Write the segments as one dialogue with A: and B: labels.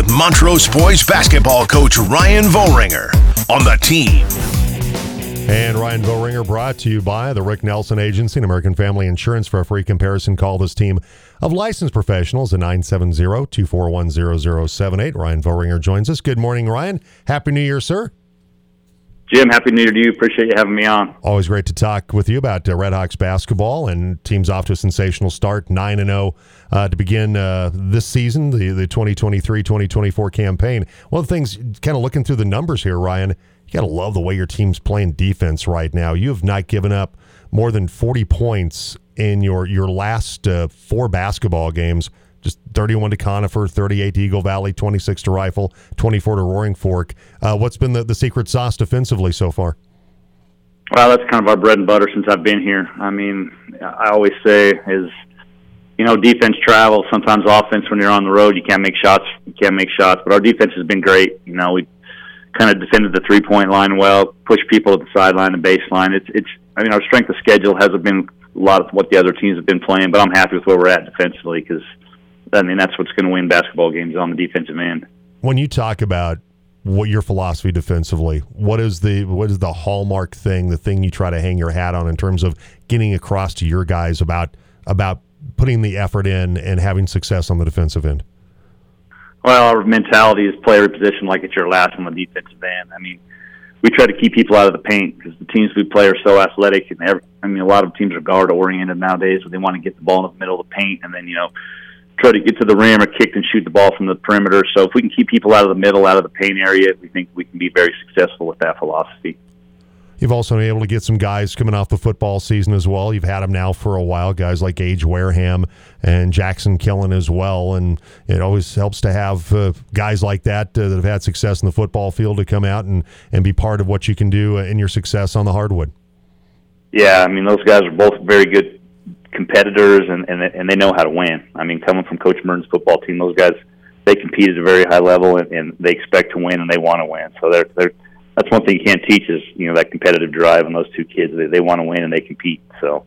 A: with Montrose boys basketball coach Ryan Voeringer on the team.
B: And Ryan Voeringer brought to you by the Rick Nelson Agency and American Family Insurance. For a free comparison, call this team of licensed professionals at 970-241-0078. Ryan Voeringer joins us. Good morning, Ryan. Happy New Year, sir.
C: Jim, happy New Year to you. Appreciate you having me on.
B: Always great to talk with you about uh, Red Hawks basketball and teams off to a sensational start, nine and zero uh, to begin uh, this season, the the 2023-2024 campaign. One of the things, kind of looking through the numbers here, Ryan, you got to love the way your team's playing defense right now. You have not given up more than 40 points in your your last uh, four basketball games just 31 to Conifer, 38 to Eagle Valley, 26 to Rifle, 24 to Roaring Fork. Uh, what's been the, the secret sauce defensively so far?
C: Well, that's kind of our bread and butter since I've been here. I mean, I always say is, you know, defense travels. Sometimes offense, when you're on the road, you can't make shots. You can't make shots. But our defense has been great. You know, we kind of defended the three point line well, pushed people at the sideline and baseline. It's, it's. I mean, our strength of schedule hasn't been a lot of what the other teams have been playing, but I'm happy with where we're at defensively because I mean, that's what's going to win basketball games on the defensive end.
B: When you talk about what your philosophy defensively, what is the what is the hallmark thing, the thing you try to hang your hat on in terms of getting across to your guys about about putting the effort in and having success on the defensive end?
C: Well, our mentality is play every position like it's your last on the defensive end. I mean, we try to keep people out of the paint because the teams we play are so athletic, and every, I mean, a lot of teams are guard oriented nowadays, where they want to get the ball in the middle of the paint, and then you know try to get to the rim or kick and shoot the ball from the perimeter. So if we can keep people out of the middle, out of the paint area, we think we can be very successful with that philosophy.
B: You've also been able to get some guys coming off the football season as well. You've had them now for a while, guys like Gage Wareham and Jackson Killen as well. And it always helps to have uh, guys like that uh, that have had success in the football field to come out and, and be part of what you can do in your success on the hardwood.
C: Yeah, I mean, those guys are both very good competitors and, and and they know how to win. I mean, coming from Coach Merton's football team, those guys they compete at a very high level and, and they expect to win and they want to win. So they're they're that's one thing you can't teach is you know that competitive drive in those two kids. They they want to win and they compete. So.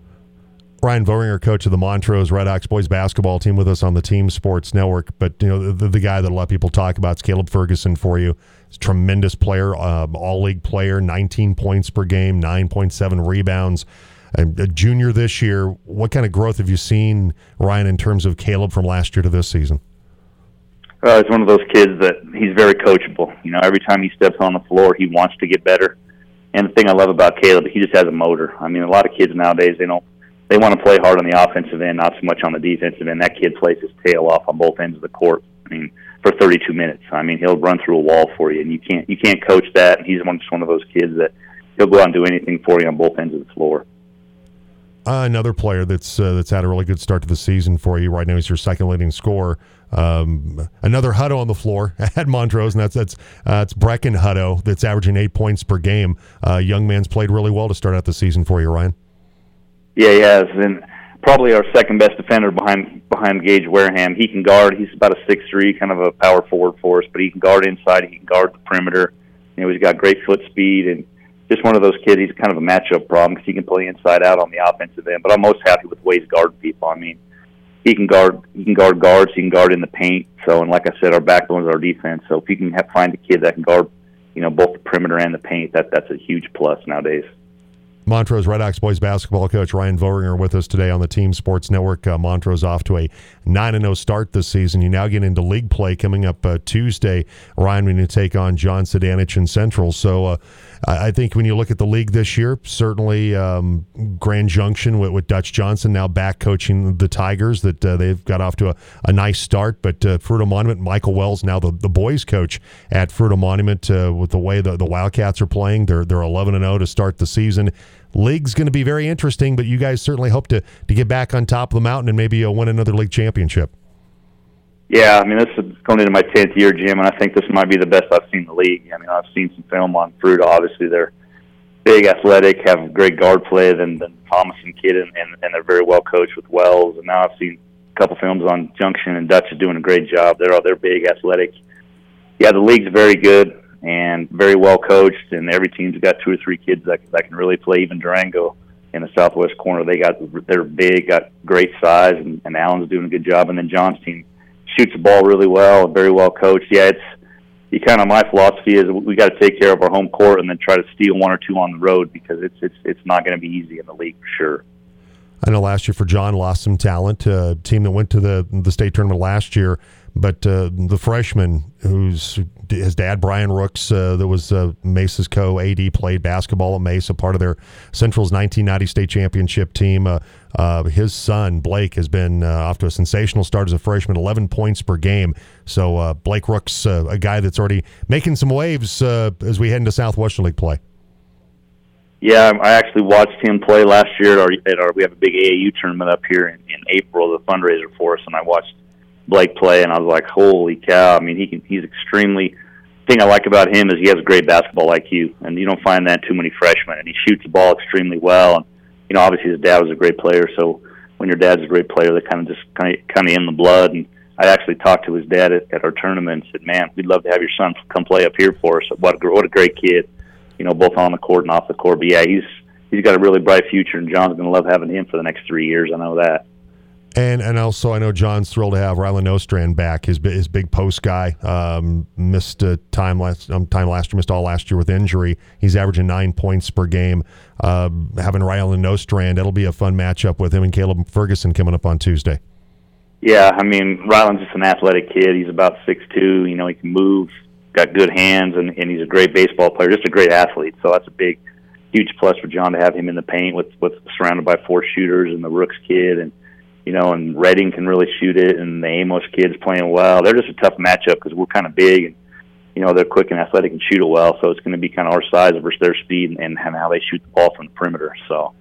B: Ryan Voeringer, coach of the Montrose Red Hawks boys basketball team, with us on the Team Sports Network. But you know the, the guy that a lot of people talk about is Caleb Ferguson for you. He's tremendous player, um, all league player, 19 points per game, 9.7 rebounds a, junior this year. What kind of growth have you seen, Ryan, in terms of Caleb from last year to this season?
C: Uh, he's one of those kids that he's very coachable. You know, every time he steps on the floor, he wants to get better. And the thing I love about Caleb, he just has a motor. I mean, a lot of kids nowadays, they don't they want to play hard on the offensive end, not so much on the defensive end. That kid plays his tail off on both ends of the court. I mean, for 32 minutes. I mean, he'll run through a wall for you, and you can't you can't coach that. And he's one just one of those kids that he'll go out and do anything for you on both ends of the floor.
B: Uh, another player that's uh, that's had a really good start to the season for you right now. He's your second leading scorer. Um, another Hutto on the floor at Montrose, and that's that's uh, it's Brecken Hutto that's averaging eight points per game. Uh, young man's played really well to start out the season for you, Ryan.
C: Yeah, he has, and probably our second best defender behind behind Gage Wareham. He can guard. He's about a six three, kind of a power forward for us, but he can guard inside. He can guard the perimeter. You know, he's got great foot speed and just one of those kids. He's kind of a matchup problem because he can play inside out on the offensive end. But I'm most happy with the way he's guarding people. I mean, he can guard he can guard guards. He can guard in the paint. So, and like I said, our backbone is our defense. So if you can have, find a kid that can guard, you know, both the perimeter and the paint, that that's a huge plus nowadays.
B: Montrose Red Hawks boys basketball coach Ryan Voeringer with us today on the Team Sports Network. Uh, Montrose off to a 9 0 start this season. You now get into league play coming up uh, Tuesday. Ryan, when you take on John Sedanich in Central. So uh, I think when you look at the league this year, certainly um, Grand Junction with, with, Dutch Johnson now back coaching the Tigers, that uh, they've got off to a, a nice start. But uh, Fruita Monument, Michael Wells now the, the boys coach at Fruita Monument uh, with the way the, the Wildcats are playing. They're, they're 11 0 to start the season league's going to be very interesting, but you guys certainly hope to, to get back on top of the mountain and maybe uh, win another league championship.
C: Yeah, I mean, this is going into my 10th year, Jim, and I think this might be the best I've seen the league. I mean, I've seen some film on Fruita. Obviously, they're big, athletic, have great guard play than, than Thomas and Kidd, and, and, and they're very well coached with Wells. And now I've seen a couple films on Junction, and Dutch is doing a great job. They're they're big, athletic. Yeah, the league's very good and very well coached, and every team's got two or three kids that that can really play. Even Durango in the southwest corner, they got they're big, got great size, and, and Allen's doing a good job. And then John's team shoots the ball really well very well coached. Yeah, it's you kind of my philosophy is we got to take care of our home court and then try to steal one or two on the road because it's it's it's not going to be easy in the league for sure.
B: I know last year for John lost some talent. A team that went to the the state tournament last year, but uh, the freshman who's his dad Brian Rooks, uh, that was uh, Mesa's co AD, played basketball at Mesa, part of their Central's 1990 state championship team. Uh, uh, his son Blake has been off to a sensational start as a freshman, 11 points per game. So Blake Rooks, a guy that's already making some waves as we head into Southwestern League play.
C: Yeah, I actually watched him play last year at our, at our we have a big AAU tournament up here in, in April, the fundraiser for us, and I watched Blake play, and I was like, holy cow! I mean, he can he's extremely. Thing I like about him is he has great basketball IQ, and you don't find that too many freshmen. And he shoots the ball extremely well. And you know, obviously his dad was a great player, so when your dad's a great player, that kind of just kind of kind of in the blood. And I actually talked to his dad at, at our tournament and said, "Man, we'd love to have your son come play up here for us. What a, what a great kid!" you know, both on the court and off the court. But yeah, he's he's got a really bright future, and John's going to love having him for the next three years. I know that.
B: And and also, I know John's thrilled to have Rylan Nostrand back. His his big post guy um, missed uh, time last um, time last year, missed all last year with injury. He's averaging nine points per game. Uh, having Rylan Nostrand, it'll be a fun matchup with him and Caleb Ferguson coming up on Tuesday.
C: Yeah, I mean Rylan's just an athletic kid. He's about six two. You know, he can move got good hands, and, and he's a great baseball player, just a great athlete. So that's a big, huge plus for John to have him in the paint with with surrounded by four shooters and the Rooks kid, and you know, and Redding can really shoot it, and the Amos kid's playing well. They're just a tough matchup because we're kind of big, and you know they're quick and athletic and shoot it well. So it's going to be kind of our size versus their speed and, and how they shoot the ball from the perimeter. So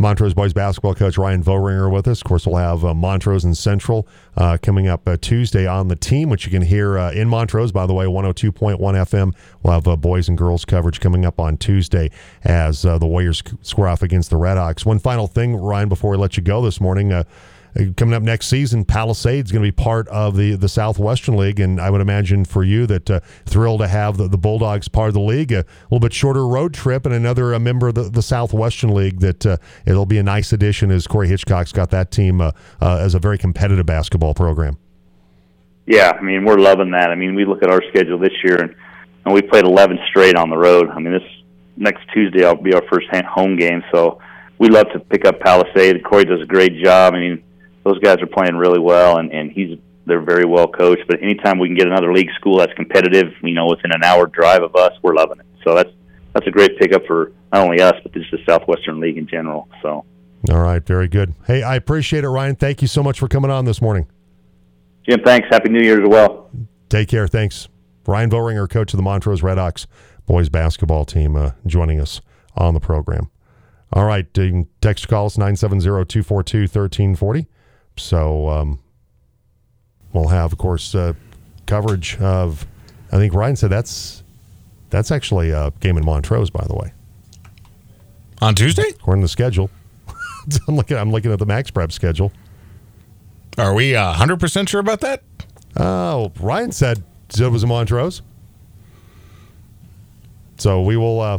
B: Montrose boys basketball coach Ryan Voeringer with us. Of course, we'll have uh, Montrose and Central uh, coming up uh, Tuesday on the team, which you can hear uh, in Montrose, by the way, 102.1 FM. We'll have uh, boys and girls coverage coming up on Tuesday as uh, the Warriors square off against the Red Redhawks. One final thing, Ryan, before we let you go this morning coming up next season, Palisades is going to be part of the the Southwestern League, and I would imagine for you that uh, thrilled to have the, the Bulldogs part of the league, a little bit shorter road trip, and another a member of the, the Southwestern League. That uh, it'll be a nice addition as Corey Hitchcock's got that team uh, uh, as a very competitive basketball program.
C: Yeah, I mean we're loving that. I mean we look at our schedule this year, and, and we played 11 straight on the road. I mean this next Tuesday will be our first home game, so we love to pick up Palisade. Corey does a great job. I mean those guys are playing really well, and and he's they're very well coached. But anytime we can get another league school that's competitive, you know, within an hour drive of us, we're loving it. So that's that's a great pickup for not only us, but just the Southwestern League in general. So.
B: All right, very good. Hey, I appreciate it, Ryan. Thank you so much for coming on this morning.
C: Jim, thanks. Happy New Year as well.
B: Take care. Thanks. Ryan Voeringer, coach of the Montrose Redhawks boys basketball team, uh, joining us on the program. All right, you can text call us 970 242 1340. So um, we'll have, of course, uh, coverage of. I think Ryan said that's that's actually a game in Montrose, by the way.
D: On Tuesday,
B: according to the schedule. I'm looking. I'm looking at the Max Prep schedule.
D: Are we hundred uh, percent sure about that?
B: Oh, Ryan said it was in Montrose. So we will. Uh,